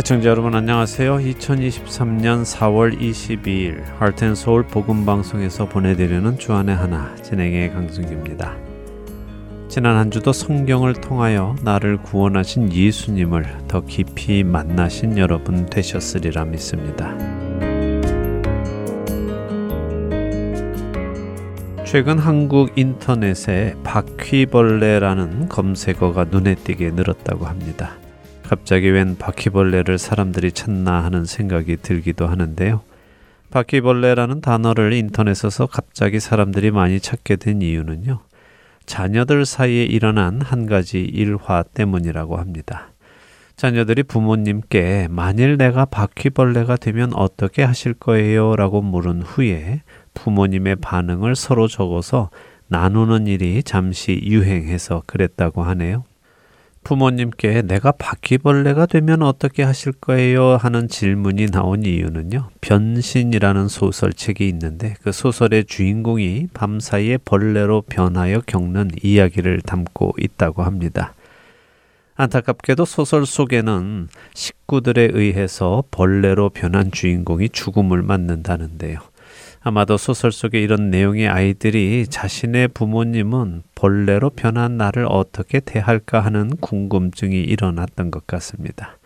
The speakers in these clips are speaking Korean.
애청자 여러분 안녕하세요. 2023년 4월 22일 할텐서울 복음방송에서 보내드리는 주안의 하나 진행의 강승규입니다. 지난 한 주도 성경을 통하여 나를 구원하신 예수님을 더 깊이 만나신 여러분 되셨으리라 믿습니다. 최근 한국 인터넷에 바퀴벌레라는 검색어가 눈에 띄게 늘었다고 합니다. 갑자기 웬 바퀴벌레를 사람들이 찾나 하는 생각이 들기도 하는데요. 바퀴벌레라는 단어를 인터넷에서 갑자기 사람들이 많이 찾게 된 이유는요. 자녀들 사이에 일어난 한 가지 일화 때문이라고 합니다. 자녀들이 부모님께 만일 내가 바퀴벌레가 되면 어떻게 하실 거예요? 라고 물은 후에 부모님의 반응을 서로 적어서 나누는 일이 잠시 유행해서 그랬다고 하네요. 부모님께 내가 바퀴벌레가 되면 어떻게 하실 거예요? 하는 질문이 나온 이유는요. 변신이라는 소설책이 있는데 그 소설의 주인공이 밤사이에 벌레로 변하여 겪는 이야기를 담고 있다고 합니다. 안타깝게도 소설 속에는 식구들에 의해서 벌레로 변한 주인공이 죽음을 맞는다는데요. 아마도 소설 속에 이런 내용의 아이들이 자신의 부모님은 벌레로 변한 나를 어떻게 대할까 하는 궁금증이 일어났던 것 같습니다.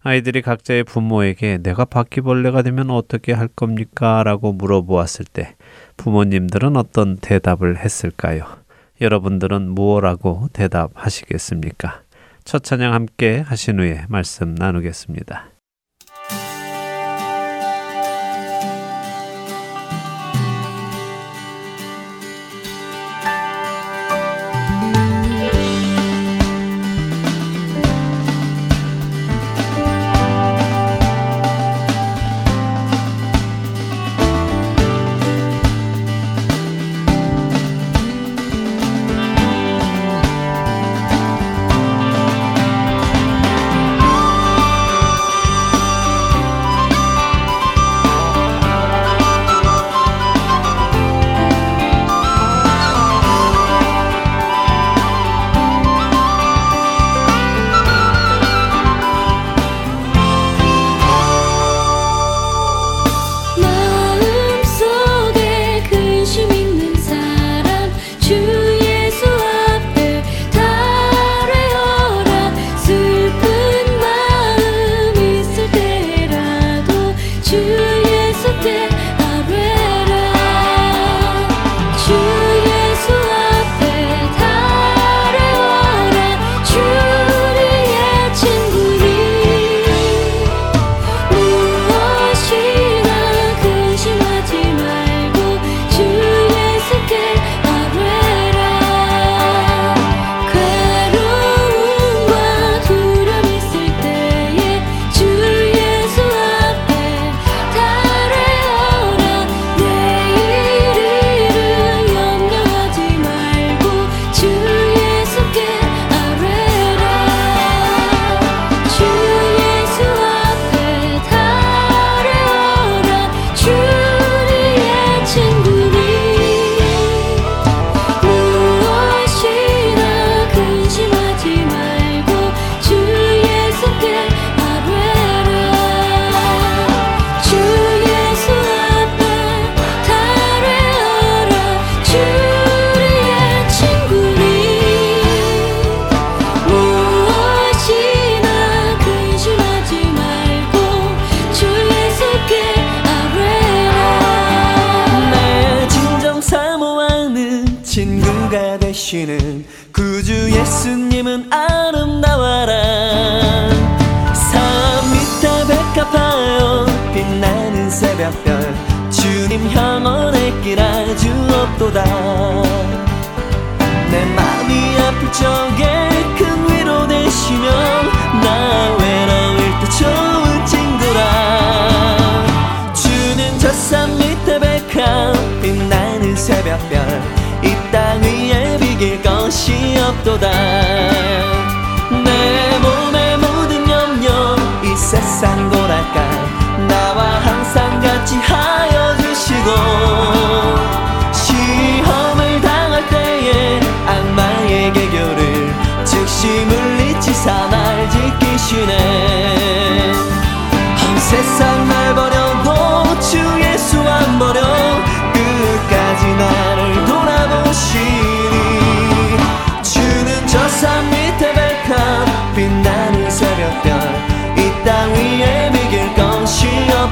아이들이 각자의 부모에게 내가 바퀴벌레가 되면 어떻게 할 겁니까? 라고 물어보았을 때 부모님들은 어떤 대답을 했을까요? 여러분들은 무엇라고 대답하시겠습니까? 첫 찬양 함께 하신 후에 말씀 나누겠습니다.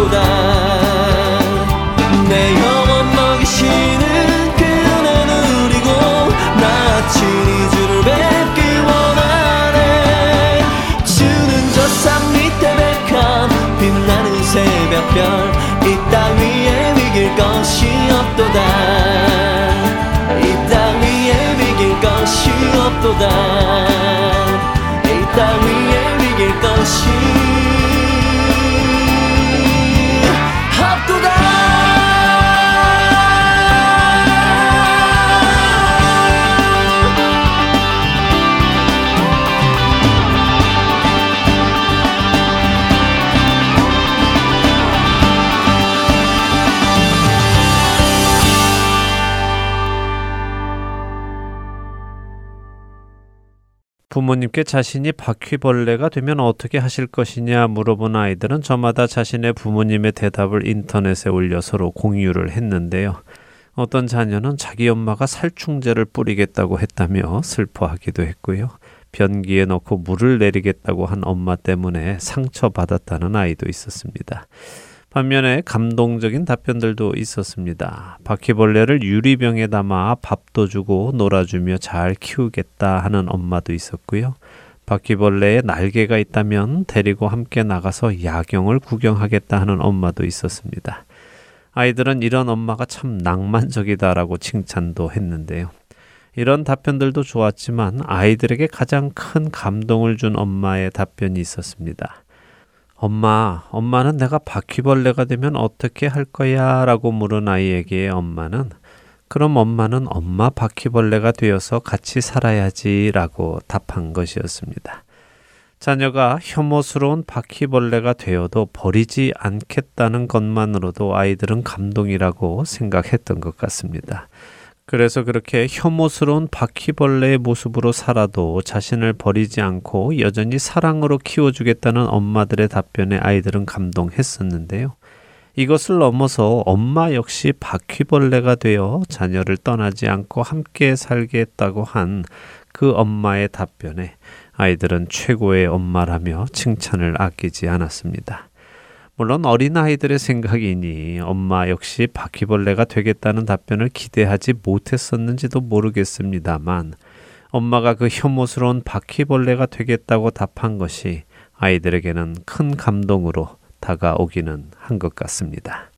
없도다. 내 영혼 먹이시는 그 은혜 누리고 나 주니 주를 뵙기 원하네. 주는 저 산 밑에 백한 빛나는 새벽별 이 땅 위에 비길 것이 없도다. 이 땅 위에 비길 것이 없도다. 이 땅 위에 비길 것이 부모님께 자신이 바퀴벌레가 되면 어떻게 하실 것이냐 물어본 아이들은 저마다 자신의 부모님의 대답을 인터넷에 올려 서로 공유를 했는데요. 어떤 자녀는 자기 엄마가 살충제를 뿌리겠다고 했다며 슬퍼하기도 했고요. 변기에 넣고 물을 내리겠다고 한 엄마 때문에 상처받았다는 아이도 있었습니다. 반면에 감동적인 답변들도 있었습니다. 바퀴벌레를 유리병에 담아 밥도 주고 놀아주며 잘 키우겠다 하는 엄마도 있었고요. 바퀴벌레에 날개가 있다면 데리고 함께 나가서 야경을 구경하겠다 하는 엄마도 있었습니다. 아이들은 이런 엄마가 참 낭만적이다라고 칭찬도 했는데요. 이런 답변들도 좋았지만 아이들에게 가장 큰 감동을 준 엄마의 답변이 있었습니다. 엄마, 엄마는 내가 바퀴벌레가 되면 어떻게 할 거야? 라고 물은 아이에게 엄마는 그럼 엄마는 엄마 바퀴벌레가 되어서 같이 살아야지 라고 답한 것이었습니다. 자녀가 혐오스러운 바퀴벌레가 되어도 버리지 않겠다는 것만으로도 아이들은 감동이라고 생각했던 것 같습니다. 그래서 그렇게 혐오스러운 바퀴벌레의 모습으로 살아도 자신을 버리지 않고 여전히 사랑으로 키워주겠다는 엄마들의 답변에 아이들은 감동했었는데요. 이것을 넘어서 엄마 역시 바퀴벌레가 되어 자녀를 떠나지 않고 함께 살게 했다고 한 그 엄마의 답변에 아이들은 최고의 엄마라며 칭찬을 아끼지 않았습니다. 물론 어린아이들의 생각이니 엄마 역시 바퀴벌레가 되겠다는 답변을 기대하지 못했었는지도 모르겠습니다만 엄마가 그 혐오스러운 바퀴벌레가 되겠다고 답한 것이 아이들에게는 큰 감동으로 다가오기는 한 것 같습니다.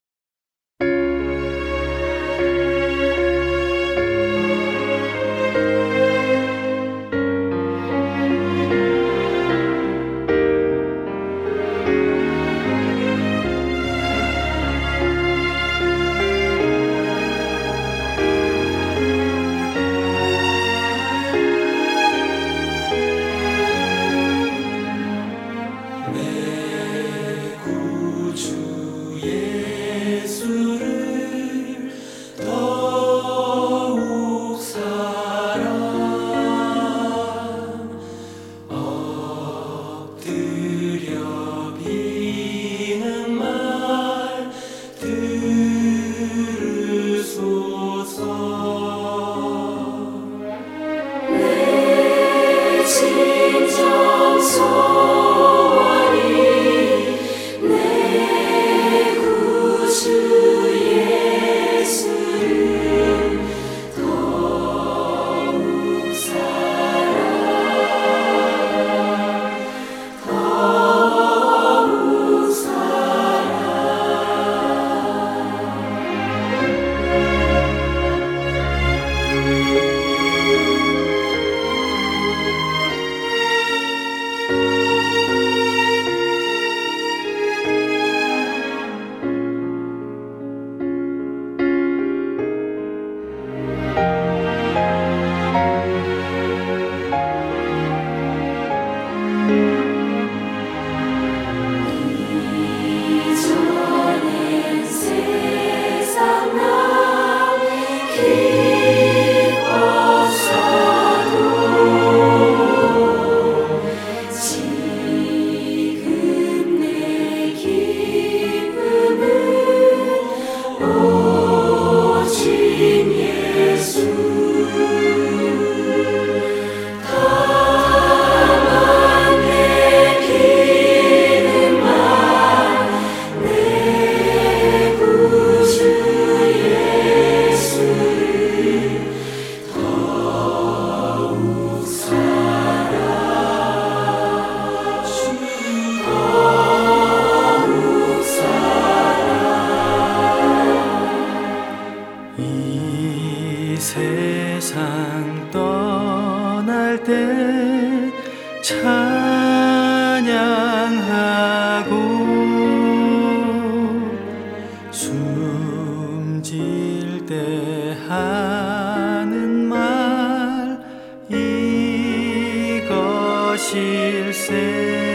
실세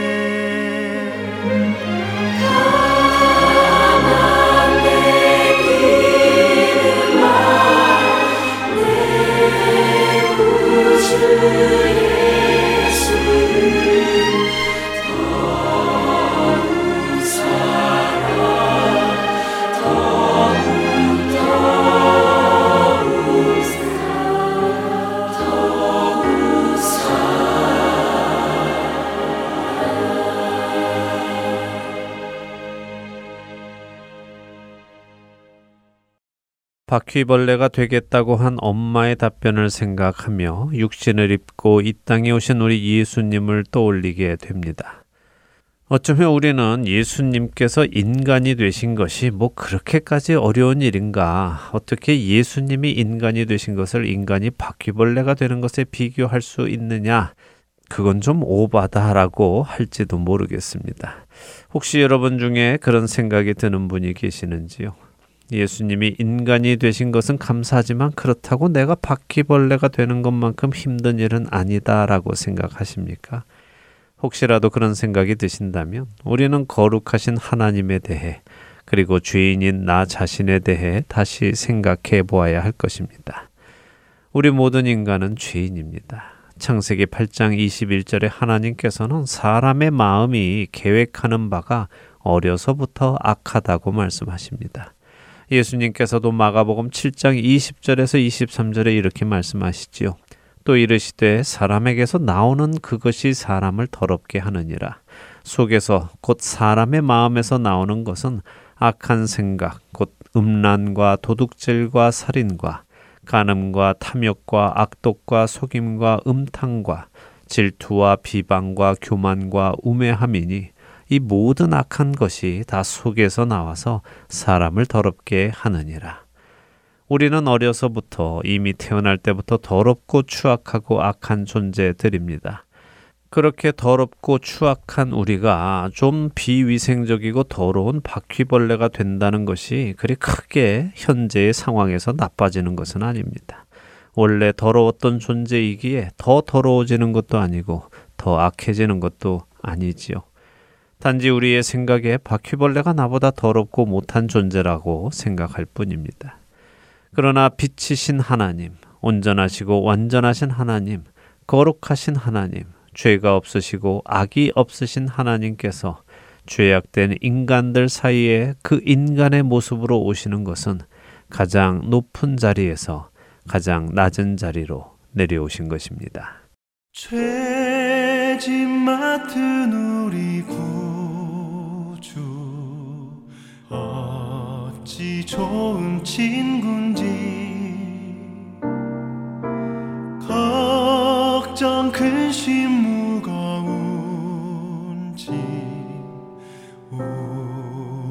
바퀴벌레가 되겠다고 한 엄마의 답변을 생각하며 육신을 입고 이 땅에 오신 우리 예수님을 떠올리게 됩니다. 어쩌면 우리는 예수님께서 인간이 되신 것이 뭐 그렇게까지 어려운 일인가? 어떻게 예수님이 인간이 되신 것을 인간이 바퀴벌레가 되는 것에 비교할 수 있느냐? 그건 좀 오바다라고 할지도 모르겠습니다. 혹시 여러분 중에 그런 생각이 드는 분이 계시는지요? 예수님이 인간이 되신 것은 감사하지만 그렇다고 내가 바퀴벌레가 되는 것만큼 힘든 일은 아니다라고 생각하십니까? 혹시라도 그런 생각이 드신다면 우리는 거룩하신 하나님에 대해 그리고 죄인인 나 자신에 대해 다시 생각해 보아야 할 것입니다. 우리 모든 인간은 죄인입니다. 창세기 8장 21절에 하나님께서는 사람의 마음이 계획하는 바가 어려서부터 악하다고 말씀하십니다. 예수님께서도 마가복음 7장 20절에서 23절에 이렇게 말씀하시지요. 또 이르시되 사람에게서 나오는 그것이 사람을 더럽게 하느니라. 속에서 곧 사람의 마음에서 나오는 것은 악한 생각, 곧 음란과 도둑질과 살인과 간음과 탐욕과 악독과 속임과 음탕과 질투와 비방과 교만과 우매함이니 이 모든 악한 것이 다 속에서 나와서 사람을 더럽게 하느니라. 우리는 어려서부터 이미 태어날 때부터 더럽고 추악하고 악한 존재들입니다. 그렇게 더럽고 추악한 우리가 좀 비위생적이고 더러운 바퀴벌레가 된다는 것이 그리 크게 현재의 상황에서 나빠지는 것은 아닙니다. 원래 더러웠던 존재이기에 더 더러워지는 것도 아니고 더 악해지는 것도 아니지요. 단지 우리의 생각에 바퀴벌레가 나보다 더럽고 못한 존재라고 생각할 뿐입니다. 그러나 빛이신 하나님, 온전하시고 완전하신 하나님, 거룩하신 하나님, 죄가 없으시고 악이 없으신 하나님께서 죄악된 인간들 사이에 그 인간의 모습으로 오시는 것은 가장 높은 자리에서 가장 낮은 자리로 내려오신 것입니다. 죄 짐 맡은 우리 구주. 어찌 좋은 친군지. 걱정 근심 무거운지.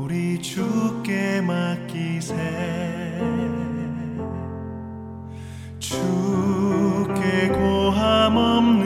우리 주께 맡기세. 주께 고함 없는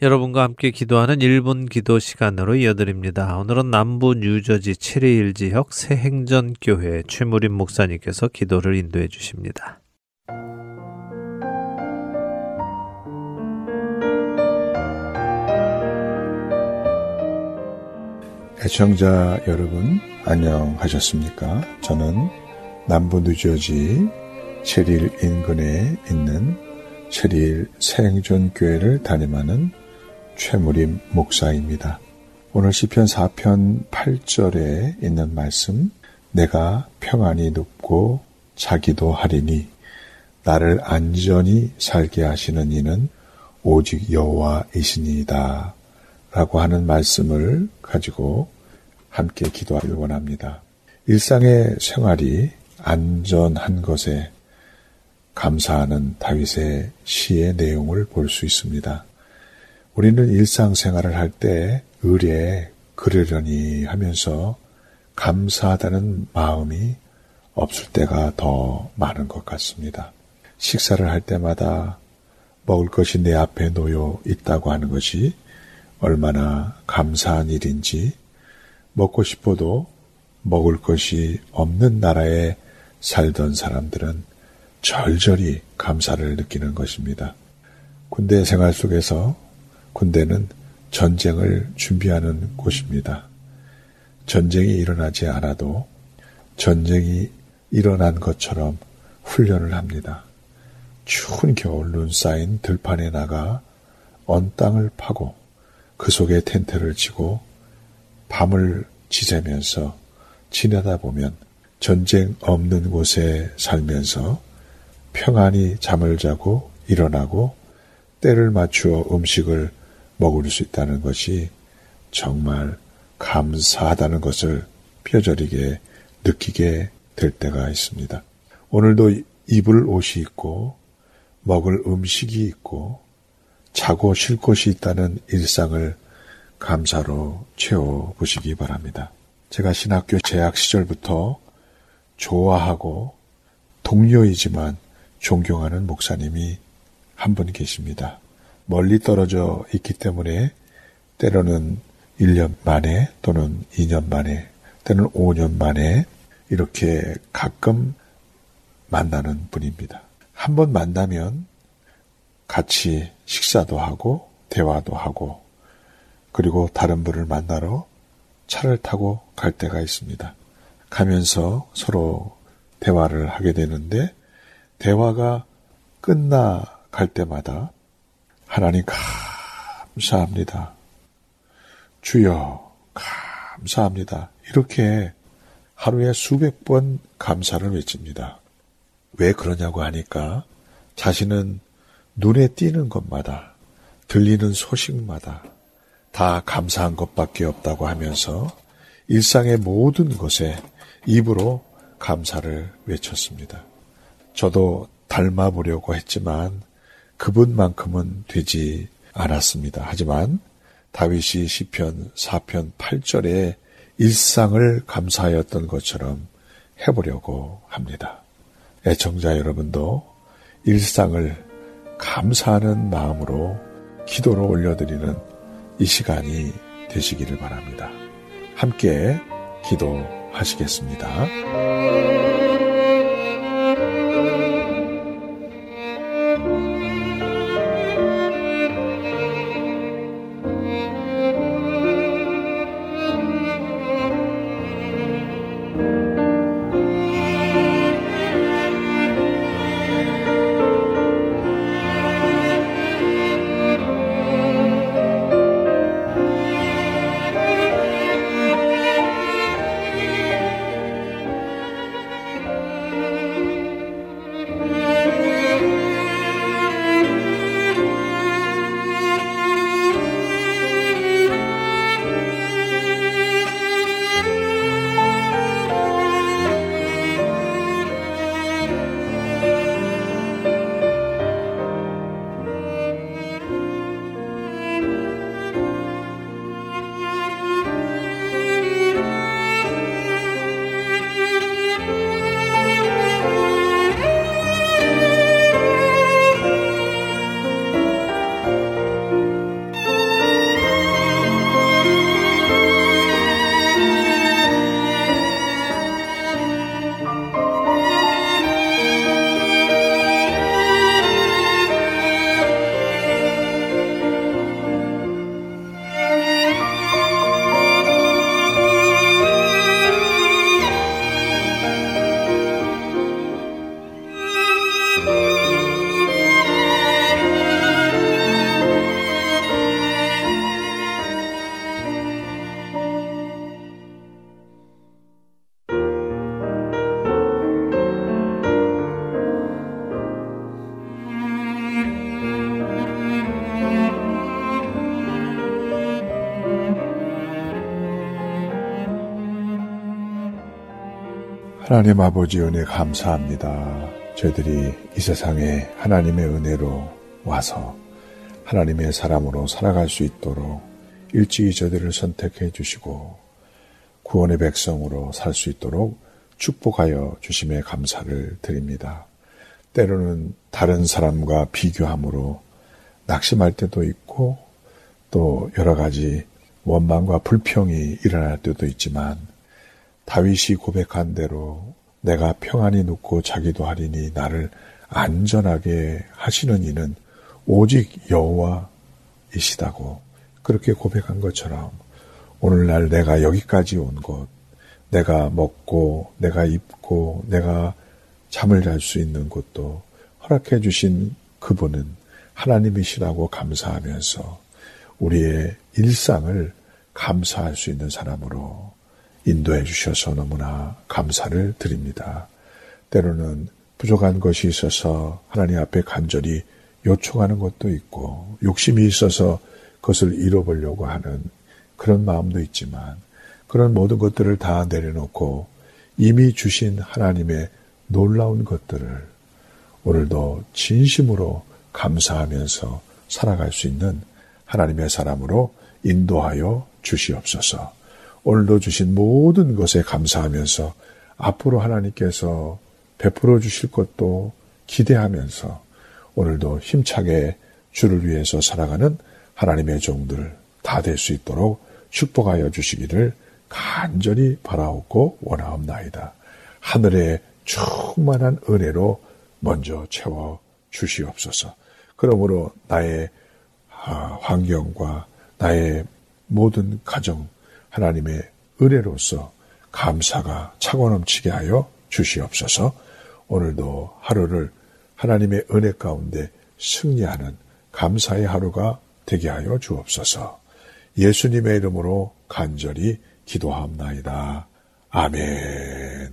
여러분과 함께 기도하는 1분 기도 시간으로 이어드립니다. 오늘은 남부 뉴저지 7일 지역 새행전교회 최무림 목사님께서 기도를 인도해 주십니다. 애청자 여러분 안녕하셨습니까? 저는 남부 뉴저지 7일 인근에 있는 7일 새행전교회를 담임하는 최무림 목사입니다. 오늘 시편 4편 8절에 있는 말씀 내가 평안히 눕고 자기도 하리니 나를 안전히 살게 하시는 이는 오직 여호와이시니이다 라고 하는 말씀을 가지고 함께 기도하길 원합니다. 일상의 생활이 안전한 것에 감사하는 다윗의 시의 내용을 볼 수 있습니다. 우리는 일상생활을 할 때 의뢰 그러려니 하면서 감사하다는 마음이 없을 때가 더 많은 것 같습니다. 식사를 할 때마다 먹을 것이 내 앞에 놓여 있다고 하는 것이 얼마나 감사한 일인지 먹고 싶어도 먹을 것이 없는 나라에 살던 사람들은 절절히 감사를 느끼는 것입니다. 군대 생활 속에서 군대는 전쟁을 준비하는 곳입니다. 전쟁이 일어나지 않아도 전쟁이 일어난 것처럼 훈련을 합니다. 추운 겨울 눈 쌓인 들판에 나가 언 땅을 파고 그 속에 텐트를 치고 밤을 지새면서 지내다 보면 전쟁 없는 곳에 살면서 평안히 잠을 자고 일어나고 때를 맞추어 음식을 먹을 수 있다는 것이 정말 감사하다는 것을 뼈저리게 느끼게 될 때가 있습니다. 오늘도 입을 옷이 있고 먹을 음식이 있고 자고 쉴 곳이 있다는 일상을 감사로 채워 보시기 바랍니다. 제가 신학교 재학 시절부터 좋아하고 동료이지만 존경하는 목사님이 한 분 계십니다. 멀리 떨어져 있기 때문에 때로는 1년 만에 또는 2년 만에 때는 5년 만에 이렇게 가끔 만나는 분입니다. 한 번 만나면 같이 식사도 하고 대화도 하고 그리고 다른 분을 만나러 차를 타고 갈 때가 있습니다. 가면서 서로 대화를 하게 되는데 대화가 끝나갈 때마다 하나님 감사합니다. 주여 감사합니다. 이렇게 하루에 수백 번 감사를 외칩니다. 왜 그러냐고 하니까 자신은 눈에 띄는 것마다 들리는 소식마다 다 감사한 것밖에 없다고 하면서 일상의 모든 것에 입으로 감사를 외쳤습니다. 저도 닮아보려고 했지만 그분만큼은 되지 않았습니다. 하지만 다윗이 시편 4편 8절에 일상을 감사하였던 것처럼 해보려고 합니다. 애청자 여러분도 일상을 감사하는 마음으로 기도로 올려드리는 이 시간이 되시기를 바랍니다. 함께 기도하시겠습니다. 하나님 아버지 은혜 감사합니다. 저희들이 이 세상에 하나님의 은혜로 와서 하나님의 사람으로 살아갈 수 있도록 일찍이 저들을 선택해 주시고 구원의 백성으로 살 수 있도록 축복하여 주심에 감사를 드립니다. 때로는 다른 사람과 비교함으로 낙심할 때도 있고 또 여러 가지 원망과 불평이 일어날 때도 있지만 다윗이 고백한 대로 내가 평안히 눕고 자기도 하리니 나를 안전하게 하시는 이는 오직 여호와이시다고 그렇게 고백한 것처럼 오늘날 내가 여기까지 온 것, 내가 먹고 내가 입고 내가 잠을 잘 수 있는 곳도 허락해 주신 그분은 하나님이시라고 감사하면서 우리의 일상을 감사할 수 있는 사람으로 인도해 주셔서 너무나 감사를 드립니다. 때로는 부족한 것이 있어서 하나님 앞에 간절히 요청하는 것도 있고 욕심이 있어서 그것을 잃어보려고 하는 그런 마음도 있지만 그런 모든 것들을 다 내려놓고 이미 주신 하나님의 놀라운 것들을 오늘도 진심으로 감사하면서 살아갈 수 있는 하나님의 사람으로 인도하여 주시옵소서. 오늘도 주신 모든 것에 감사하면서 앞으로 하나님께서 베풀어 주실 것도 기대하면서 오늘도 힘차게 주를 위해서 살아가는 하나님의 종들 다 될 수 있도록 축복하여 주시기를 간절히 바라옵고 원하옵나이다. 하늘의 충만한 은혜로 먼저 채워 주시옵소서. 그러므로 나의 아, 환경과 나의 모든 가정, 하나님의 은혜로서 감사가 차고 넘치게 하여 주시옵소서 오늘도 하루를 하나님의 은혜 가운데 승리하는 감사의 하루가 되게 하여 주옵소서 예수님의 이름으로 간절히 기도합나이다. 아멘.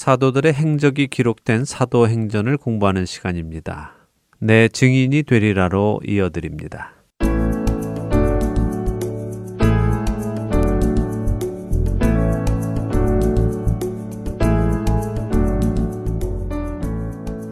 사도들의 행적이 기록된 사도행전을 공부하는 시간입니다. 내 증인이 되리라로 이어드립니다.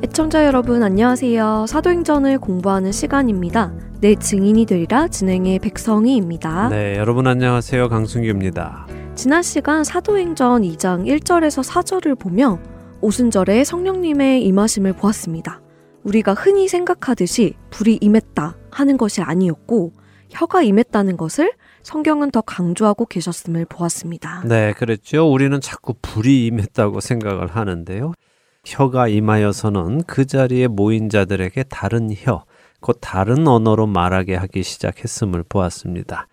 애청자 여러분 안녕하세요. 사도행전을 공부하는 시간입니다. 내 증인이 되리라 진행의 백성희입니다. 네, 여러분 안녕하세요. 강승규입니다. 지난 시간 사도행전 2장 1절에서 4절을 보며 오순절에 성령님의 임하심을 보았습니다. 우리가 흔히 생각하듯이 불이 임했다 하는 것이 아니었고 혀가 임했다는 것을 성경은 더 강조하고 계셨음을 보았습니다. 네, 그랬죠. 우리는 자꾸 불이 임했다고 생각을 하는데요. 혀가 임하여서는 그 자리에 모인 자들에게 다른 혀, 곧 다른 언어로 말하게 하기 시작했음을 보았습니다.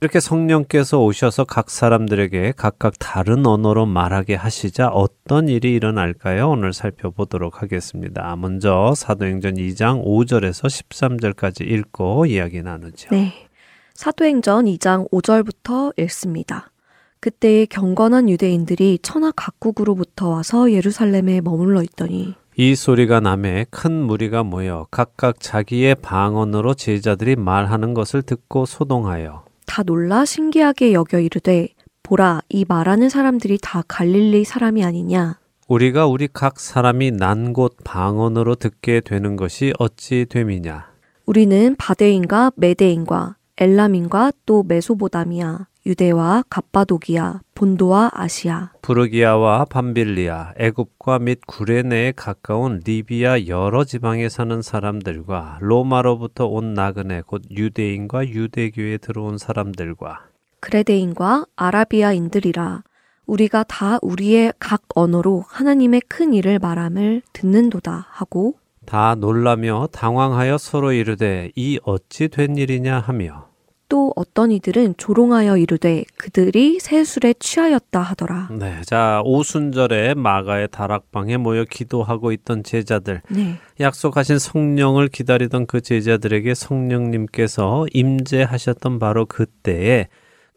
이렇게 성령께서 오셔서 각 사람들에게 각각 다른 언어로 말하게 하시자 어떤 일이 일어날까요? 오늘 살펴보도록 하겠습니다. 먼저 사도행전 2장 5절에서 13절까지 읽고 이야기 나누죠. 네. 사도행전 2장 5절부터 읽습니다. 그때의 경건한 유대인들이 천하 각국으로부터 와서 예루살렘에 머물러 있더니 이 소리가 남에 큰 무리가 모여 각각 자기의 방언으로 제자들이 말하는 것을 듣고 소동하여 다 놀라 신기하게 여겨 이르되 보라 이 말하는 사람들이 다 갈릴리 사람이 아니냐? 우리가 우리 각 사람이 난 곳 방언으로 듣게 되는 것이 어찌 됨이냐? 우리는 바데인과 메데인과 엘람인과 또 메소보다미아 유대와 갑바도기아 본도와 아시아 부르기아와 밤빌리아 애굽과 및 구레네에 가까운 리비아 여러 지방에 사는 사람들과 로마로부터 온 나그네 곧 유대인과 유대교에 들어온 사람들과 그레데인과 아라비아인들이라 우리가 다 우리의 각 언어로 하나님의 큰 일을 말함을 듣는도다 하고 다 놀라며 당황하여 서로 이르되 이 어찌 된 일이냐 하며 또 어떤 이들은 조롱하여 이르되 그들이 새술에 취하였다 하더라. 네, 자 오순절에 마가의 다락방에 모여 기도하고 있던 제자들, 네. 약속하신 성령을 기다리던 그 제자들에게 성령님께서 임재하셨던 바로 그때에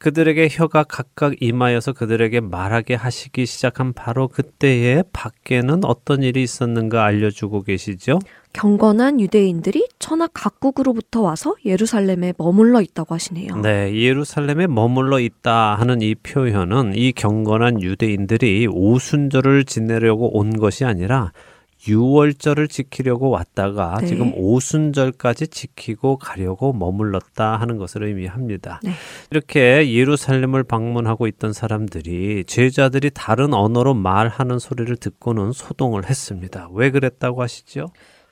그들에게 혀가 각각 임하여서 그들에게 말하게 하시기 시작한 바로 그때에 밖에는 어떤 일이 있었는가 알려주고 계시죠? 경건한 유대인들이 천하 각국으로부터 와서 예루살렘에 머물러 있다고 하시네요. 네, 예루살렘에 머물러 있다 하는 이 표현은 이 경건한 유대인들이 오순절을 지내려고 온 것이 아니라 유월절을 지키려고 왔다가 네. 지금 오순절까지 지키고 가려고 머물렀다 하는 것을 의미합니다. 네. 이렇게 예루살렘을 방문하고 있던 사람들이 제자들이 다른 언어로 말하는 소리를 듣고는 소동을 했습니다. 왜 그랬다고 하시죠?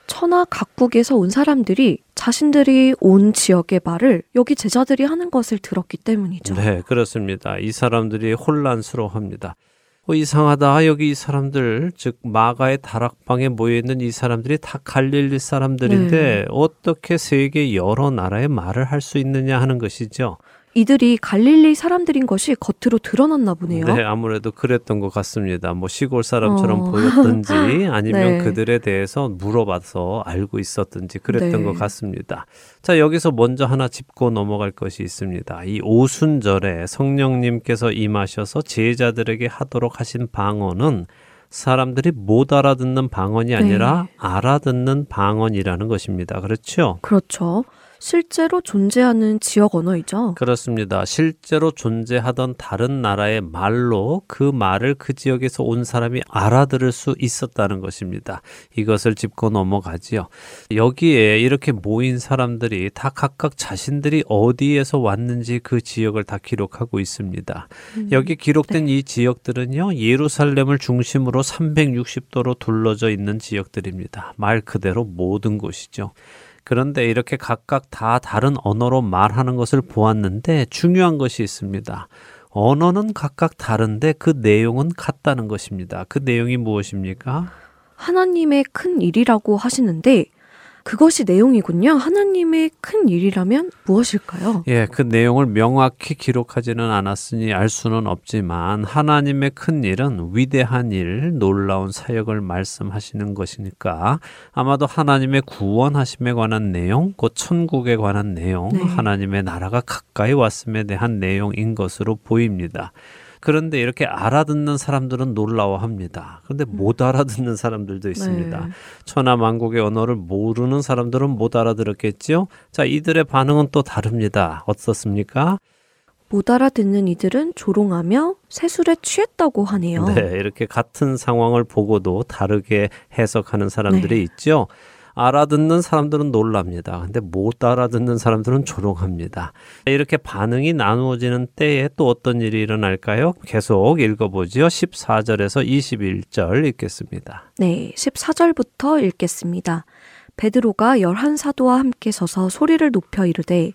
천하 각국에서 온 사람들이 자신들이 온 지역의 말을 여기 제자들이 하는 것을 들었기 때문이죠. 네, 그렇습니다. 이 사람들이 혼란스러워합니다. 어, 이상하다. 여기 이 사람들, 즉 마가의 다락방에 모여 있는 이 사람들이 다 갈릴리 사람들인데 네. 어떻게 세계 여러 나라의 말을 할 수 있느냐 하는 것이죠. 이들이 갈릴리 사람들인 것이 겉으로 드러났나 보네요. 네, 아무래도 그랬던 것 같습니다. 뭐 시골 사람처럼 어. 보였든지 아니면 네. 그들에 대해서 물어봐서 알고 있었든지 그랬던 네. 것 같습니다. 자, 여기서 먼저 하나 짚고 넘어갈 것이 있습니다. 이 오순절에 성령님께서 임하셔서 제자들에게 하도록 하신 방언은 사람들이 못 알아듣는 방언이 아니라 네. 알아듣는 방언이라는 것입니다. 그렇죠? 그렇죠. 실제로 존재하는 지역 언어이죠. 그렇습니다. 실제로 존재하던 다른 나라의 말로 그 말을 그 지역에서 온 사람이 알아들을 수 있었다는 것입니다. 이것을 짚고 넘어가지요. 여기에 이렇게 모인 사람들이 다 각각 자신들이 어디에서 왔는지 그 지역을 다 기록하고 있습니다. 여기 기록된 이 지역들은요, 예루살렘을 중심으로 360도로 둘러져 있는 지역들입니다. 말 그대로 모든 곳이죠. 그런데 이렇게 각각 다 다른 언어로 말하는 것을 보았는데 중요한 것이 있습니다. 언어는 각각 다른데 그 내용은 같다는 것입니다. 그 내용이 무엇입니까? 하나님의 큰 일이라고 하시는데 그것이 내용이군요. 하나님의 큰 일이라면 무엇일까요? 예, 그 내용을 명확히 기록하지는 않았으니 알 수는 없지만 하나님의 큰 일은 위대한 일, 놀라운 사역을 말씀하시는 것이니까 아마도 하나님의 구원하심에 관한 내용, 곧 천국에 관한 내용, 네. 하나님의 나라가 가까이 왔음에 대한 내용인 것으로 보입니다. 그런데 이렇게 알아듣는 사람들은 놀라워합니다. 그런데 못 알아듣는 사람들도 있습니다. 네. 천하 만국의 언어를 모르는 사람들은 못 알아들었겠지요. 자, 이들의 반응은 또 다릅니다. 어떻습니까? 못 알아듣는 이들은 조롱하며 세술에 취했다고 하네요. 네, 이렇게 같은 상황을 보고도 다르게 해석하는 사람들이 네. 있죠. 알아듣는 사람들은 놀랍니다. 근데 못 알아듣는 사람들은 조롱합니다. 이렇게 반응이 나누어지는 때에 또 어떤 일이 일어날까요? 계속 읽어보지요. 14절에서 21절 읽겠습니다. 네, 14절부터 읽겠습니다. 베드로가 열한 사도와 함께 서서 소리를 높여 이르되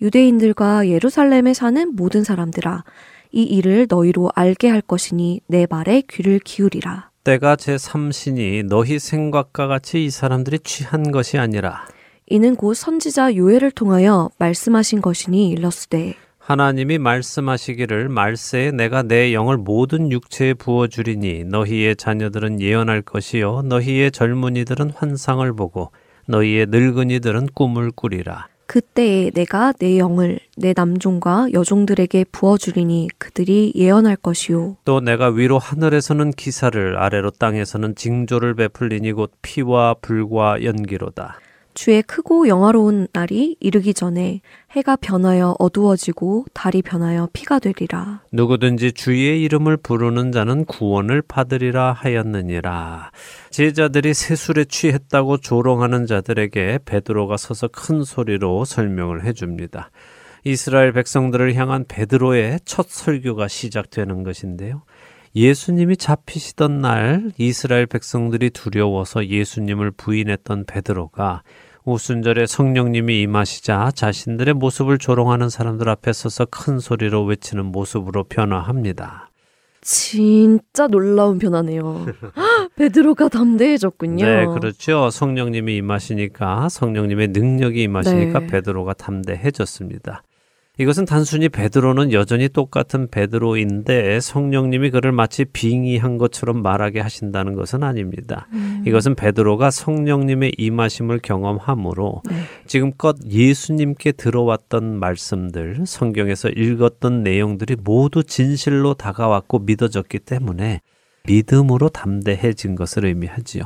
유대인들과 예루살렘에 사는 모든 사람들아 이 일을 너희로 알게 할 것이니 내 말에 귀를 기울이라. 때가 제 삼신이 너희 생각과 같이 이 사람들이 취한 것이 아니라 이는 곧 선지자 요엘을 통하여 말씀하신 것이니 일렀으되 하나님이 말씀하시기를 말세에 내가 내 영을 모든 육체에 부어 주리니 너희의 자녀들은 예언할 것이요 너희의 젊은이들은 환상을 보고 너희의 늙은이들은 꿈을 꾸리라 그때에 내가 내 영을 내 남종과 여종들에게 부어주리니 그들이 예언할 것이요 또 내가 위로 하늘에서는 기사를 아래로 땅에서는 징조를 베풀리니 곧 피와 불과 연기로다 주의 크고 영화로운 날이 이르기 전에 해가 변하여 어두워지고 달이 변하여 피가 되리라. 누구든지 주의 이름을 부르는 자는 구원을 받으리라 하였느니라. 제자들이 세술에 취했다고 조롱하는 자들에게 베드로가 서서 큰 소리로 설명을 해줍니다. 이스라엘 백성들을 향한 베드로의 첫 설교가 시작되는 것인데요. 예수님이 잡히시던 날 이스라엘 백성들이 두려워서 예수님을 부인했던 베드로가 오순절에 성령님이 임하시자 자신들의 모습을 조롱하는 사람들 앞에 서서 큰 소리로 외치는 모습으로 변화합니다. 진짜 놀라운 변화네요. 베드로가 담대해졌군요. 네, 그렇죠. 성령님이 임하시니까 성령님의 능력이 임하시니까 네. 베드로가 담대해졌습니다. 이것은 단순히 베드로는 여전히 똑같은 베드로인데 성령님이 그를 마치 빙의한 것처럼 말하게 하신다는 것은 아닙니다. 음. 이것은 베드로가 성령님의 임하심을 경험함으로 네. 지금껏 예수님께 들어왔던 말씀들, 성경에서 읽었던 내용들이 모두 진실로 다가왔고 믿어졌기 때문에 믿음으로 담대해진 것을 의미하지요.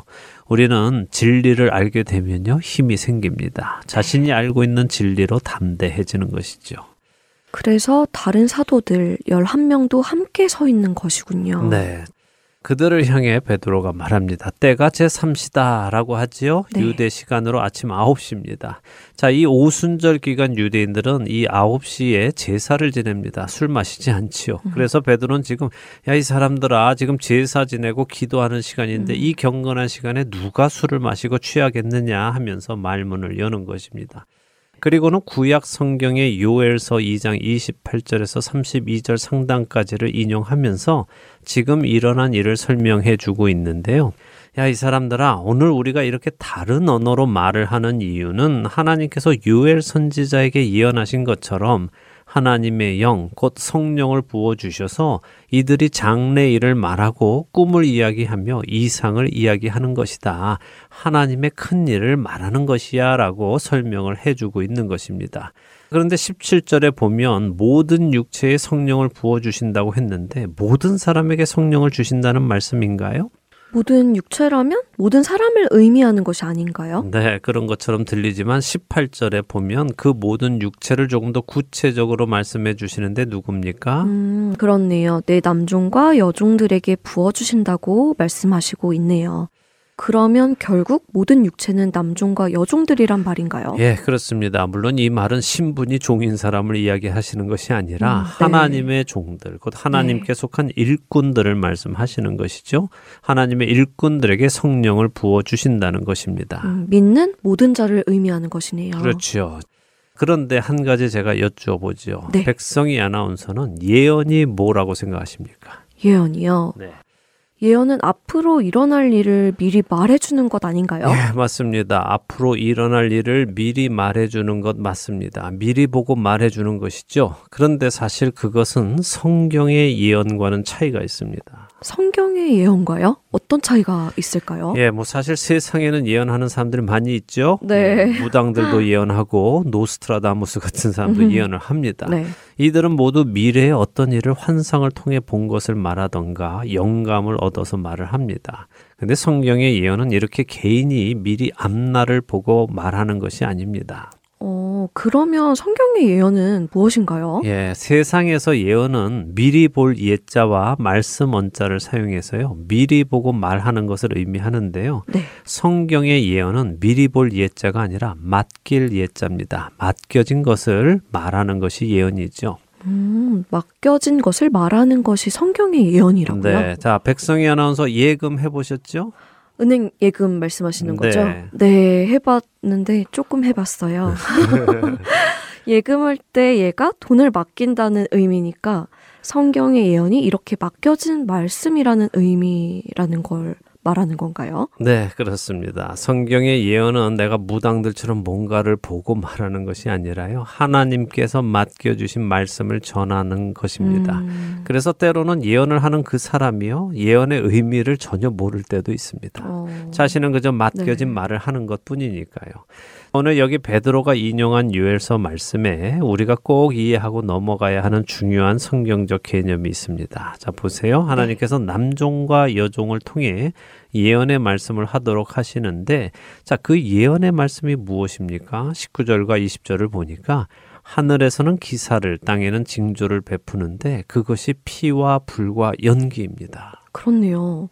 우리는 진리를 알게 되면요, 힘이 생깁니다. 자신이 알고 있는 진리로 담대해지는 것이죠. 그래서 다른 사도들 11명도 함께 서 있는 것이군요. 네. 그들을 향해 베드로가 말합니다. 때가 제3시다라고 하지요. 네. 유대 시간으로 아침 9시입니다. 자, 이 오순절 기간 유대인들은 이 9시에 제사를 지냅니다. 술 마시지 않지요. 음. 그래서 베드로는 지금 야 이 사람들아 지금 제사 지내고 기도하는 시간인데 음. 이 경건한 시간에 누가 술을 마시고 취하겠느냐 하면서 말문을 여는 것입니다. 그리고는 구약 성경의 요엘서 2장 28절에서 32절 상단까지를 인용하면서 지금 일어난 일을 설명해 주고 있는데요. 야, 이 사람들아, 오늘 우리가 이렇게 다른 언어로 말을 하는 이유는 하나님께서 요엘 선지자에게 예언하신 것처럼 하나님의 영, 곧 성령을 부어 주셔서 이들이 장래 일을 말하고 꿈을 이야기하며 이상을 이야기하는 것이다. 하나님의 큰 일을 말하는 것이야 라고 설명을 해주고 있는 것입니다. 그런데 17절에 보면 모든 육체에 성령을 부어 주신다고 했는데 모든 사람에게 성령을 주신다는 말씀인가요? 모든 육체라면 모든 사람을 의미하는 것이 아닌가요? 네, 그런 것처럼 들리지만 18절에 보면 그 모든 육체를 조금 더 구체적으로 말씀해 주시는데 누굽니까? 음, 그렇네요. 내 남종과 여종들에게 부어 주신다고 말씀하시고 있네요. 그러면 결국 모든 육체는 남종과 여종들이란 말인가요? 예, 그렇습니다. 물론 이 말은 신분이 종인 사람을 이야기하시는 것이 아니라 음, 네. 하나님의 종들, 곧 하나님께 네. 속한 일꾼들을 말씀하시는 것이죠. 하나님의 일꾼들에게 성령을 부어 주신다는 것입니다. 음, 믿는 모든 자를 의미하는 것이네요. 그렇죠. 그런데 한 가지 제가 여쭈어보죠. 네. 백성이 아나운서는 예언이 뭐라고 생각하십니까? 예언이요. 네. 예언은 앞으로 일어날 일을 미리 말해주는 것 아닌가요? 네, 맞습니다. 앞으로 일어날 일을 미리 말해주는 것 맞습니다. 미리 보고 말해주는 것이죠. 그런데 사실 그것은 성경의 예언과는 차이가 있습니다. 성경의 예언과요? 어떤 차이가 있을까요? 예, 뭐 사실 세상에는 예언하는 사람들이 많이 있죠. 네. 음, 무당들도 예언하고 노스트라다무스 같은 사람도 음. 예언을 합니다. 네. 이들은 모두 미래의 어떤 일을 환상을 통해 본 것을 말하던가 영감을 얻어서 말을 합니다. 근데 성경의 예언은 이렇게 개인이 미리 앞날을 보고 말하는 것이 아닙니다. 어, 그러면 성경의 예언은 무엇인가요? 예, 세상에서 예언은 미리 볼 예자와 말씀 원자를 사용해서요. 미리 보고 말하는 것을 의미하는데요. 네. 성경의 예언은 미리 볼 예자가 아니라 맡길 예자입니다. 맡겨진 것을 말하는 것이 예언이죠. 음, 맡겨진 것을 말하는 것이 성경의 예언이라고요? 네. 자, 백성희 아나운서 예금 해보셨죠? 은행 예금 말씀하시는 네. 거죠? 네, 해봤는데 조금 해봤어요. 예금할 때 얘가 돈을 맡긴다는 의미니까 성경의 예언이 이렇게 맡겨진 말씀이라는 의미라는 걸 말하는 건가요? 네, 그렇습니다. 성경의 예언은 내가 무당들처럼 뭔가를 보고 말하는 것이 아니라요. 하나님께서 맡겨주신 말씀을 전하는 것입니다. 음. 그래서 때로는 예언을 하는 그 사람이요. 예언의 의미를 전혀 모를 때도 있습니다. 어. 자신은 그저 맡겨진 네. 말을 하는 것 뿐이니까요. 오늘 여기 베드로가 인용한 유엘서 말씀에 우리가 꼭 이해하고 넘어가야 하는 중요한 성경적 개념이 있습니다. 자, 보세요. 하나님께서 남종과 여종을 통해 예언의 말씀을 하도록 하시는데 자, 그 예언의 말씀이 무엇입니까? 19절과 20절을 보니까 하늘에서는 기사를 땅에는 징조를 베푸는데 그것이 피와 불과 연기입니다. 그렇네요.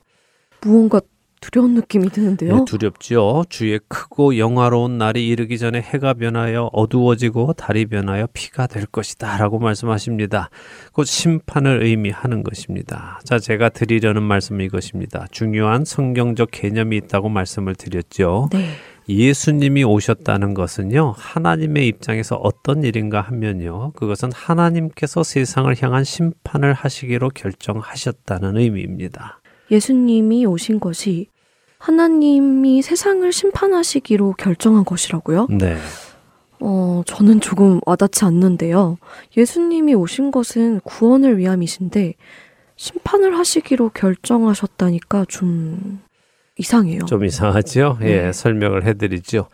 무언가 두려운 느낌이 드는데요. 네, 두렵죠. 주의 크고 영화로운 날이 이르기 전에 해가 변하여 어두워지고 달이 변하여 피가 될 것이다. 라고 말씀하십니다. 곧 심판을 의미하는 것입니다. 자, 제가 드리려는 말씀은 이것입니다. 중요한 성경적 개념이 있다고 말씀을 드렸죠. 네. 예수님이 오셨다는 것은요, 하나님의 입장에서 어떤 일인가 하면요, 그것은 하나님께서 세상을 향한 심판을 하시기로 결정하셨다는 의미입니다. 예수님이 오신 것이 하나님이 세상을 심판하시기로 결정한 것이라고요? 네. 어, 저는 조금 와닿지 않는데요. 예수님이 오신 것은 구원을 위함이신데 심판을 하시기로 결정하셨다니까 좀 이상해요. 좀 이상하죠? 예, 네. 예, 설명을 해드리죠.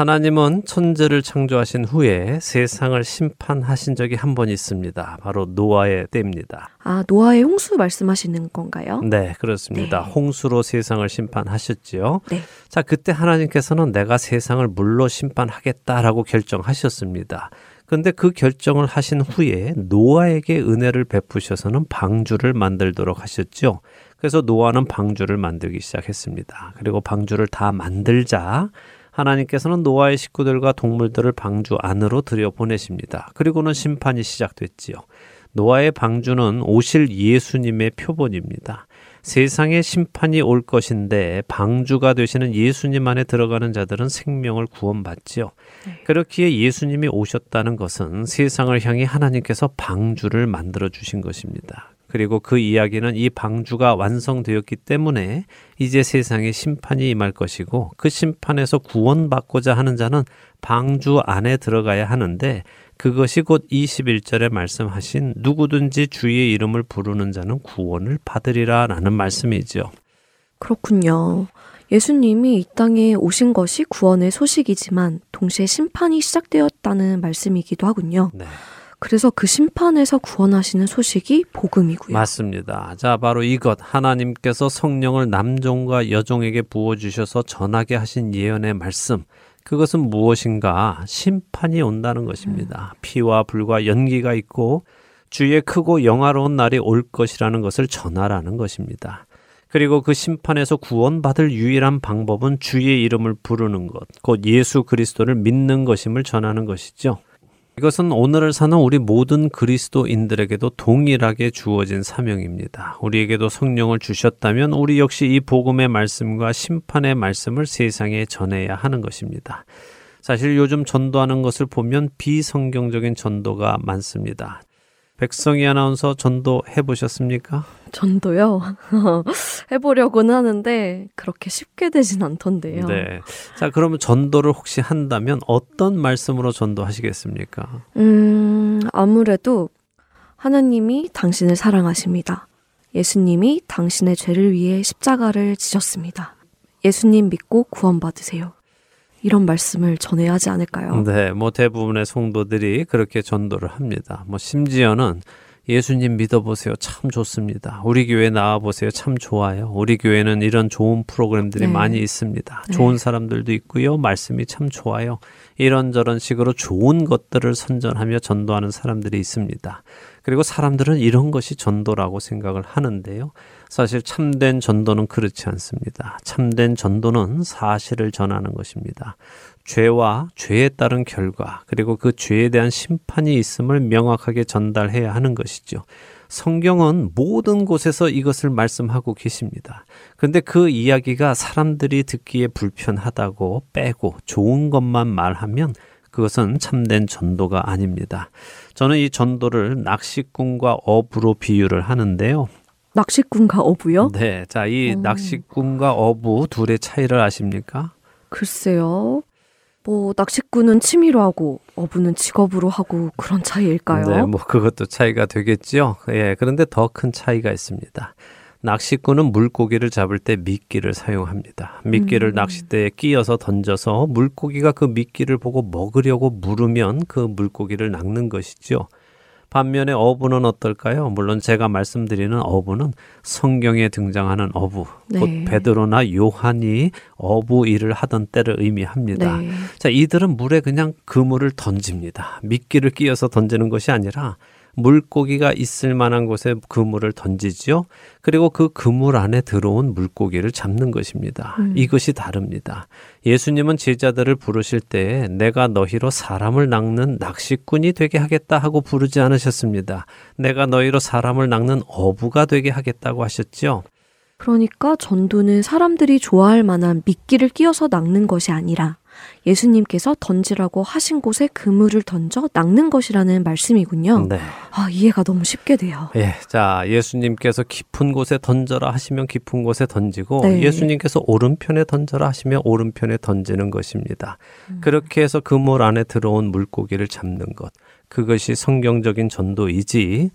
하나님은 천재를 창조하신 후에 세상을 심판하신 적이 한 번 있습니다. 바로 노아의 때입니다. 아, 노아의 홍수 말씀하시는 건가요? 네, 그렇습니다. 네. 홍수로 세상을 심판하셨지요. 네. 자, 그때 하나님께서는 내가 세상을 물로 심판하겠다라고 결정하셨습니다. 그런데 그 결정을 하신 후에 노아에게 은혜를 베푸셔서는 방주를 만들도록 하셨죠. 그래서 노아는 방주를 만들기 시작했습니다. 그리고 방주를 다 만들자 하나님께서는 노아의 식구들과 동물들을 방주 안으로 들여 보내십니다. 그리고는 심판이 시작됐지요. 노아의 방주는 오실 예수님의 표본입니다. 세상에 심판이 올 것인데 방주가 되시는 예수님 안에 들어가는 자들은 생명을 구원받지요. 네. 그렇기에 예수님이 오셨다는 것은 세상을 향해 하나님께서 방주를 만들어 주신 것입니다. 그리고 그 이야기는 이 방주가 완성되었기 때문에 이제 세상에 심판이 임할 것이고 그 심판에서 구원받고자 하는 자는 방주 안에 들어가야 하는데 그것이 곧 21절에 말씀하신 누구든지 주의 이름을 부르는 자는 구원을 받으리라 라는 말씀이죠. 그렇군요. 예수님이 이 땅에 오신 것이 구원의 소식이지만 동시에 심판이 시작되었다는 말씀이기도 하군요. 네. 그래서 그 심판에서 구원하시는 소식이 복음이고요. 맞습니다. 자, 바로 이것 하나님께서 성령을 남종과 여종에게 부어 주셔서 전하게 하신 예언의 말씀. 그것은 무엇인가? 심판이 온다는 것입니다. 음. 피와 불과 연기가 있고 주의 크고 영화로운 날이 올 것이라는 것을 전하라는 것입니다. 그리고 그 심판에서 구원받을 유일한 방법은 주의 이름을 부르는 것, 곧 예수 그리스도를 믿는 것임을 전하는 것이죠. 이것은 오늘을 사는 우리 모든 그리스도인들에게도 동일하게 주어진 사명입니다. 우리에게도 성령을 주셨다면 우리 역시 이 복음의 말씀과 심판의 말씀을 세상에 전해야 하는 것입니다. 사실 요즘 전도하는 것을 보면 비성경적인 전도가 많습니다. 백성희 아나운서 전도 해보셨습니까? 전도요? 해보려고는 하는데 그렇게 쉽게 되진 않던데요. 네. 자, 그러면 전도를 혹시 한다면 어떤 말씀으로 전도하시겠습니까? 음, 아무래도 하나님이 당신을 사랑하십니다. 예수님이 당신의 죄를 위해 십자가를 지셨습니다. 예수님 믿고 구원받으세요. 이런 말씀을 전해야 하지 않을까요? 네, 뭐 대부분의 성도들이 그렇게 전도를 합니다. 뭐 심지어는 예수님 믿어보세요. 참 좋습니다. 우리 교회 나와보세요. 참 좋아요. 우리 교회는 이런 좋은 프로그램들이 네. 많이 있습니다. 네. 좋은 사람들도 있고요. 말씀이 참 좋아요. 이런저런 식으로 좋은 것들을 선전하며 전도하는 사람들이 있습니다. 그리고 사람들은 이런 것이 전도라고 생각을 하는데요. 사실 참된 전도는 그렇지 않습니다. 참된 전도는 사실을 전하는 것입니다. 죄와 죄에 따른 결과, 그리고 그 죄에 대한 심판이 있음을 명확하게 전달해야 하는 것이죠. 성경은 모든 곳에서 이것을 말씀하고 계십니다. 그런데 그 이야기가 사람들이 듣기에 불편하다고 빼고 좋은 것만 말하면 그것은 참된 전도가 아닙니다. 저는 이 전도를 낚시꾼과 어부로 비유를 하는데요. 낚시꾼과 어부요? 네. 자, 이 오. 어. 낚시꾼과 어부 둘의 차이를 아십니까? 글쎄요. 뭐 낚시꾼은 취미로 하고 어부는 직업으로 하고 그런 차이일까요? 네, 뭐 그것도 차이가 되겠죠. 예, 그런데 더 큰 차이가 있습니다. 낚시꾼은 물고기를 잡을 때 미끼를 사용합니다. 미끼를 음. 낚싯대에 끼어서 던져서 물고기가 그 미끼를 보고 먹으려고 물으면 그 물고기를 낚는 것이죠. 반면에 어부는 어떨까요? 물론 제가 말씀드리는 어부는 성경에 등장하는 어부, 네. 곧 베드로나 요한이 어부 일을 하던 때를 의미합니다. 네. 자, 이들은 물에 그냥 그물을 던집니다. 미끼를 끼어서 던지는 것이 아니라 물고기가 있을 만한 곳에 그물을 던지지요. 그리고 그 그물 안에 들어온 물고기를 잡는 것입니다. 음. 이것이 다릅니다. 예수님은 제자들을 부르실 때 내가 너희로 사람을 낚는 낚시꾼이 되게 하겠다 하고 부르지 않으셨습니다. 내가 너희로 사람을 낚는 어부가 되게 하겠다고 하셨죠. 그러니까 전도는 사람들이 좋아할 만한 미끼를 끼워서 낚는 것이 아니라 예수님께서 던지라고 하신 곳에 그물을 던져 낚는 것이라는 말씀이군요. 네. 아, 이해가 너무 쉽게 돼요. 예. 자, 예수님께서 깊은 곳에 던져라 하시면 깊은 곳에 던지고 네. 예수님께서 오른편에 던져라 하시면 오른편에 던지는 것입니다. 음. 그렇게 해서 그물 안에 들어온 물고기를 잡는 것. 그것이 성경적인 전도이지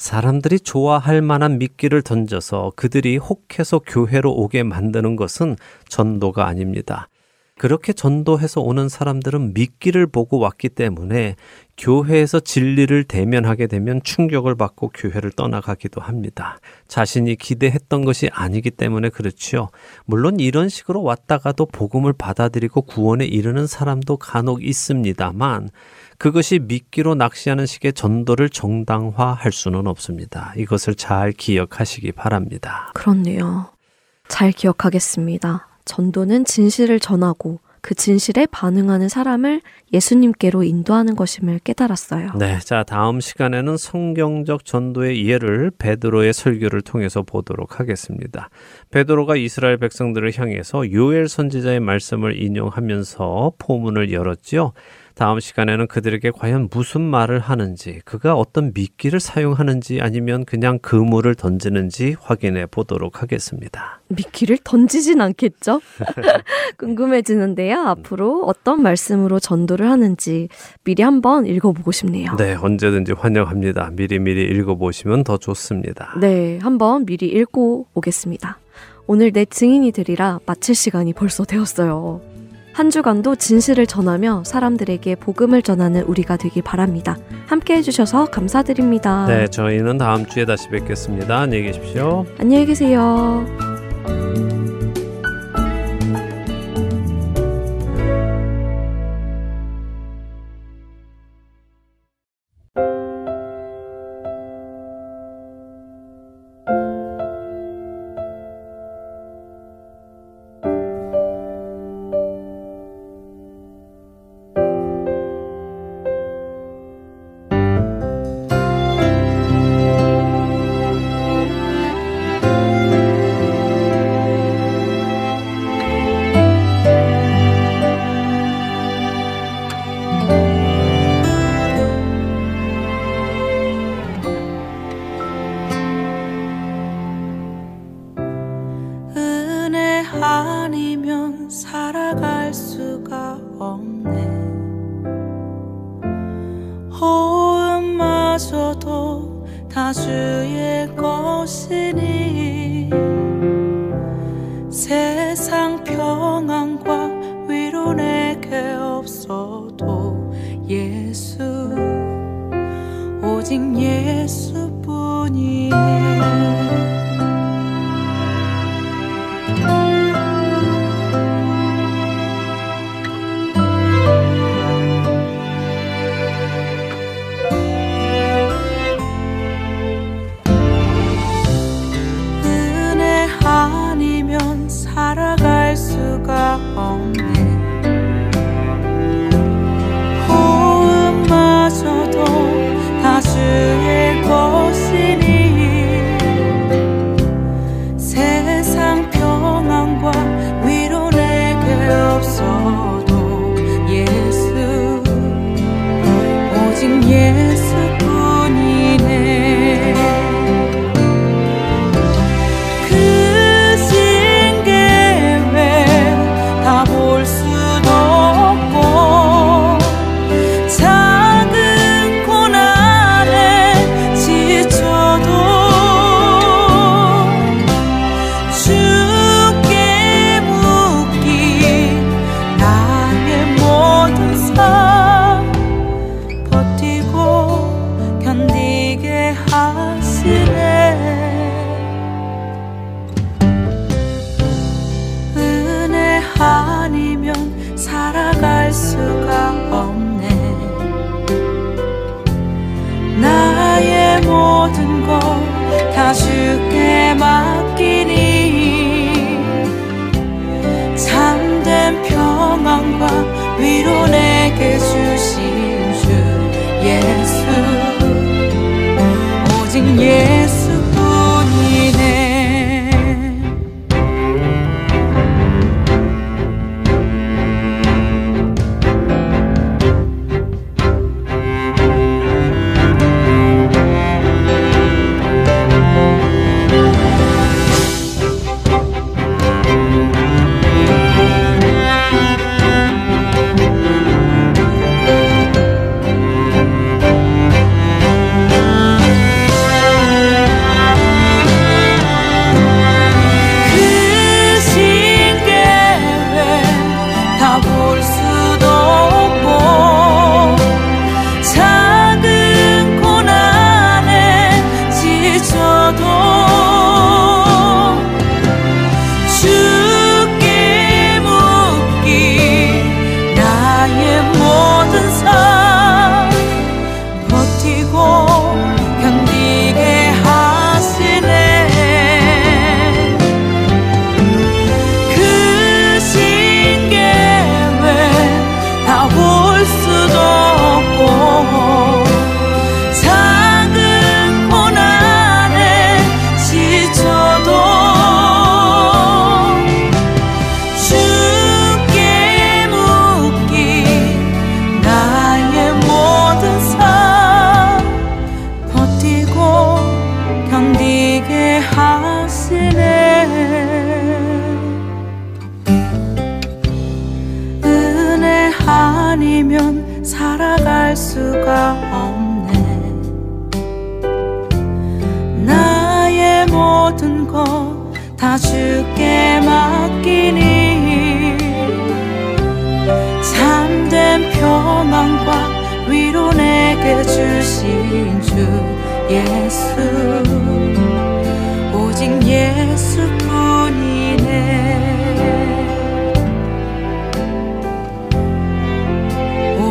사람들이 좋아할 만한 미끼를 던져서 그들이 혹해서 교회로 오게 만드는 것은 전도가 아닙니다. 그렇게 전도해서 오는 사람들은 미끼를 보고 왔기 때문에 교회에서 진리를 대면하게 되면 충격을 받고 교회를 떠나가기도 합니다. 자신이 기대했던 것이 아니기 때문에 그렇지요. 물론 이런 식으로 왔다가도 복음을 받아들이고 구원에 이르는 사람도 간혹 있습니다만 그것이 미끼로 낚시하는 식의 전도를 정당화할 수는 없습니다. 이것을 잘 기억하시기 바랍니다. 그렇네요. 잘 기억하겠습니다. 전도는 진실을 전하고 그 진실에 반응하는 사람을 예수님께로 인도하는 것임을 깨달았어요. 네, 자 다음 시간에는 성경적 전도의 예를 베드로의 설교를 통해서 보도록 하겠습니다. 베드로가 이스라엘 백성들을 향해서 요엘 선지자의 말씀을 인용하면서 포문을 열었지요. 다음 시간에는 그들에게 과연 무슨 말을 하는지, 그가 어떤 미끼를 사용하는지 아니면 그냥 그물을 던지는지 확인해 보도록 하겠습니다. 미끼를 던지진 않겠죠? 궁금해지는데요. 앞으로 어떤 말씀으로 전도를 하는지 미리 한번 읽어보고 싶네요. 네, 언제든지 환영합니다. 미리미리 읽어보시면 더 좋습니다. 네, 한번 미리 읽고 오겠습니다. 오늘 내 증인이 되리라 마칠 시간이 벌써 되었어요. 한 주간도 진실을 전하며 사람들에게 복음을 전하는 우리가 되길 바랍니다. 함께 해주셔서 감사드립니다. 네, 저희는 다음 주에 다시 뵙겠습니다. 안녕히 계십시오. 안녕히 계세요. 예수 오직 예수뿐이야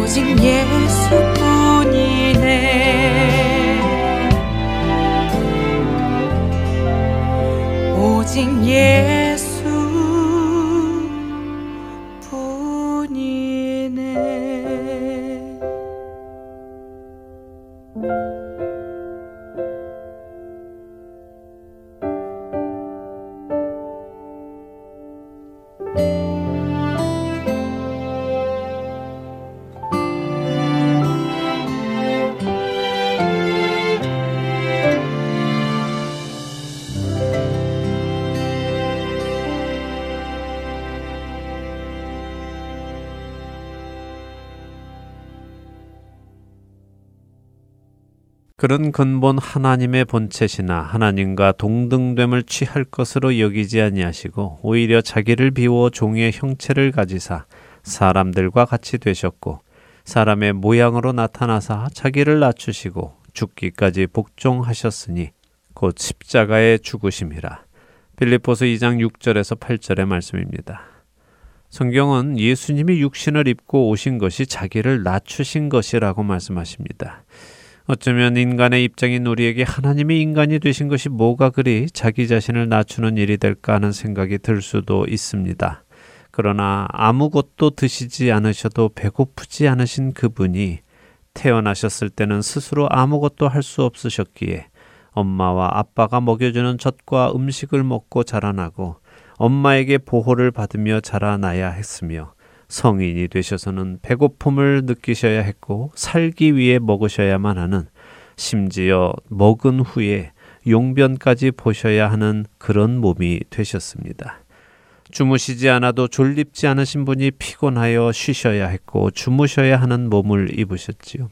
오직 예수뿐이네. 오직 예수 그런 근본 하나님의 본체시나 하나님과 동등됨을 취할 것으로 여기지 아니하시고 오히려 자기를 비워 종의 형체를 가지사 사람들과 같이 되셨고 사람의 모양으로 나타나사 자기를 낮추시고 죽기까지 복종하셨으니 곧 십자가에 죽으심이라. 빌립보서 2장 6절에서 8절의 말씀입니다. 성경은 예수님이 육신을 입고 오신 것이 자기를 낮추신 것이라고 말씀하십니다. 어쩌면 인간의 입장인 우리에게 하나님이 인간이 되신 것이 뭐가 그리 자기 자신을 낮추는 일이 될까 하는 생각이 들 수도 있습니다. 그러나 아무것도 드시지 않으셔도 배고프지 않으신 그분이 태어나셨을 때는 스스로 아무것도 할 수 없으셨기에 엄마와 아빠가 먹여주는 젖과 음식을 먹고 자라나고 엄마에게 보호를 받으며 자라나야 했으며 성인이 되셔서는 배고픔을 느끼셔야 했고 살기 위해 먹으셔야만 하는 심지어 먹은 후에 용변까지 보셔야 하는 그런 몸이 되셨습니다. 주무시지 않아도 졸립지 않으신 분이 피곤하여 쉬셔야 했고 주무셔야 하는 몸을 입으셨지요.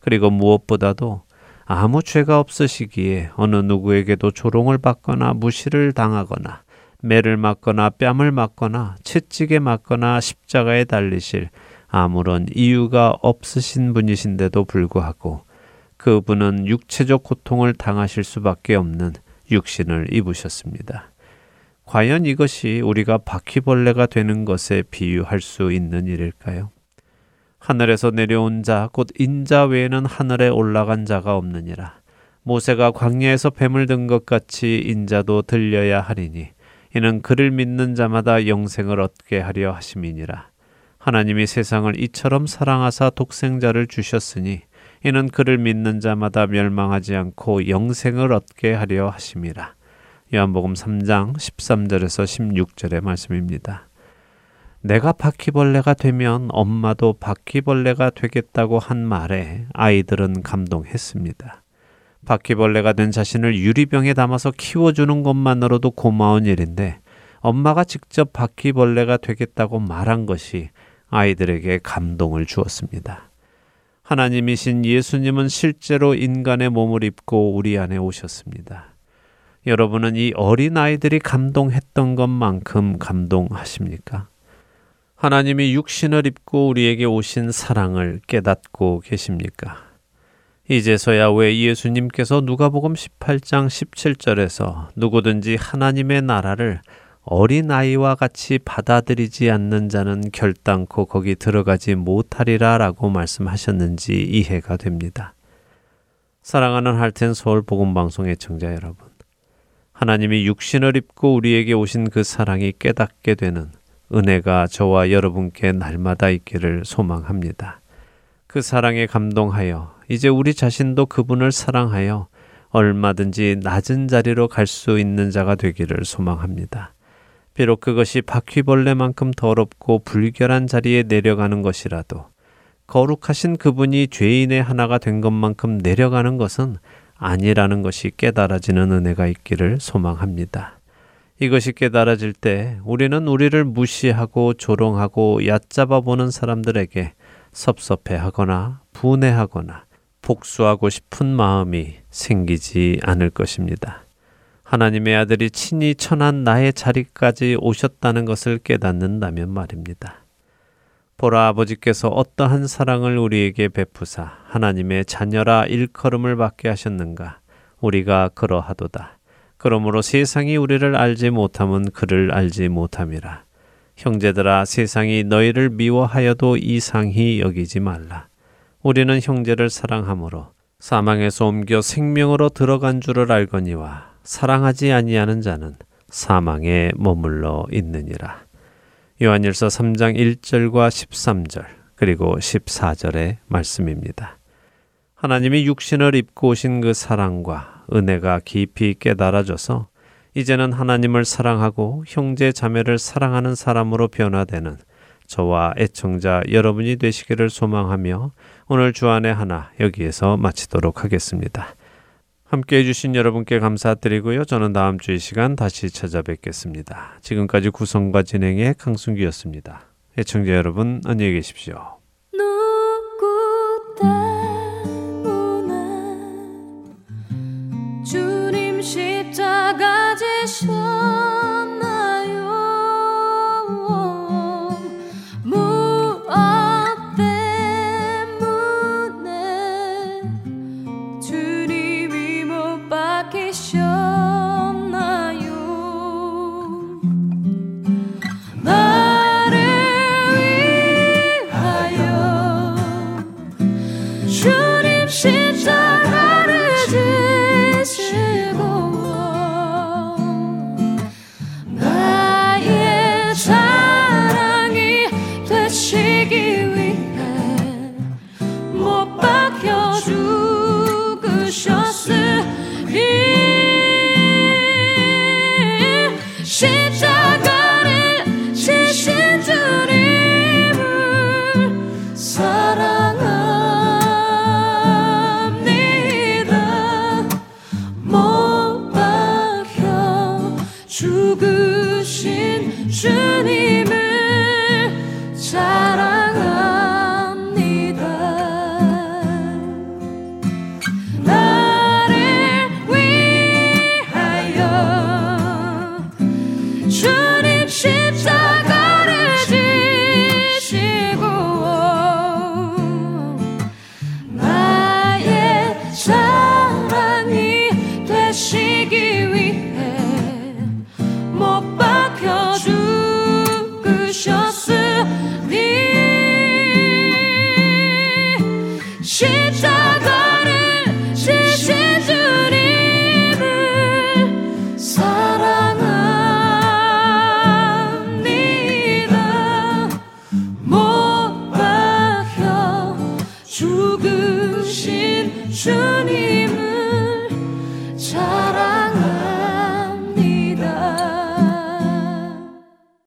그리고 무엇보다도 아무 죄가 없으시기에 어느 누구에게도 조롱을 받거나 무시를 당하거나 매를 맞거나 뺨을 맞거나 채찍에 맞거나 십자가에 달리실 아무런 이유가 없으신 분이신데도 불구하고 그분은 육체적 고통을 당하실 수밖에 없는 육신을 입으셨습니다. 과연 이것이 우리가 바퀴벌레가 되는 것에 비유할 수 있는 일일까요? 하늘에서 내려온 자, 곧 인자 외에는 하늘에 올라간 자가 없느니라. 모세가 광야에서 뱀을 든 것 같이 인자도 들려야 하리니 이는 그를 믿는 자마다 영생을 얻게 하려 하심이니라. 하나님이 세상을 이처럼 사랑하사 독생자를 주셨으니 이는 그를 믿는 자마다 멸망하지 않고 영생을 얻게 하려 하심이라. 요한복음 3장 13절에서 16절의 말씀입니다. 내가 바퀴벌레가 되면 엄마도 바퀴벌레가 되겠다고 한 말에 아이들은 감동했습니다. 바퀴벌레가 된 자신을 유리병에 담아서 키워주는 것만으로도 고마운 일인데 엄마가 직접 바퀴벌레가 되겠다고 말한 것이 아이들에게 감동을 주었습니다. 하나님이신 예수님은 실제로 인간의 몸을 입고 우리 안에 오셨습니다. 여러분은 이 어린 아이들이 감동했던 것만큼 감동하십니까? 하나님이 육신을 입고 우리에게 오신 사랑을 깨닫고 계십니까? 이제서야 왜 예수님께서 누가복음 18장 17절에서 누구든지 하나님의 나라를 어린아이와 같이 받아들이지 않는 자는 결단코 거기 들어가지 못하리라 라고 말씀하셨는지 이해가 됩니다. 사랑하는 할텐 서울 복음방송의 청자 여러분. 하나님이 육신을 입고 우리에게 오신 그 사랑이 깨닫게 되는 은혜가 저와 여러분께 날마다 있기를 소망합니다. 그 사랑에 감동하여 이제 우리 자신도 그분을 사랑하여 얼마든지 낮은 자리로 갈 수 있는 자가 되기를 소망합니다. 비록 그것이 바퀴벌레만큼 더럽고 불결한 자리에 내려가는 것이라도 거룩하신 그분이 죄인의 하나가 된 것만큼 내려가는 것은 아니라는 것이 깨달아지는 은혜가 있기를 소망합니다. 이것이 깨달아질 때 우리는 우리를 무시하고 조롱하고 얕잡아 보는 사람들에게 섭섭해하거나 분해하거나 복수하고 싶은 마음이 생기지 않을 것입니다. 하나님의 아들이 친히 천한 나의 자리까지 오셨다는 것을 깨닫는다면 말입니다. 보라 아버지께서 어떠한 사랑을 우리에게 베푸사 하나님의 자녀라 일컬음을 받게 하셨는가 우리가 그러하도다. 그러므로 세상이 우리를 알지 못함은 그를 알지 못함이라. 형제들아 세상이 너희를 미워하여도 이상히 여기지 말라. 우리는 형제를 사랑함으로 사망에서 옮겨 생명으로 들어간 줄을 알거니와 사랑하지 아니하는 자는 사망에 머물러 있느니라. 요한일서 3장 1절과 13절 그리고 14절의 말씀입니다. 하나님이 육신을 입고 오신 그 사랑과 은혜가 깊이 깨달아져서 이제는 하나님을 사랑하고 형제 자매를 사랑하는 사람으로 변화되는 저와 애청자 여러분이 되시기를 소망하며 오늘 주안의 하나 여기에서 마치도록 하겠습니다. 함께 해주신 여러분께 감사드리고요. 저는 다음 주 이 시간 다시 찾아뵙겠습니다. 지금까지 구성과 진행의 강순기였습니다. 애청자 여러분 안녕히 계십시오.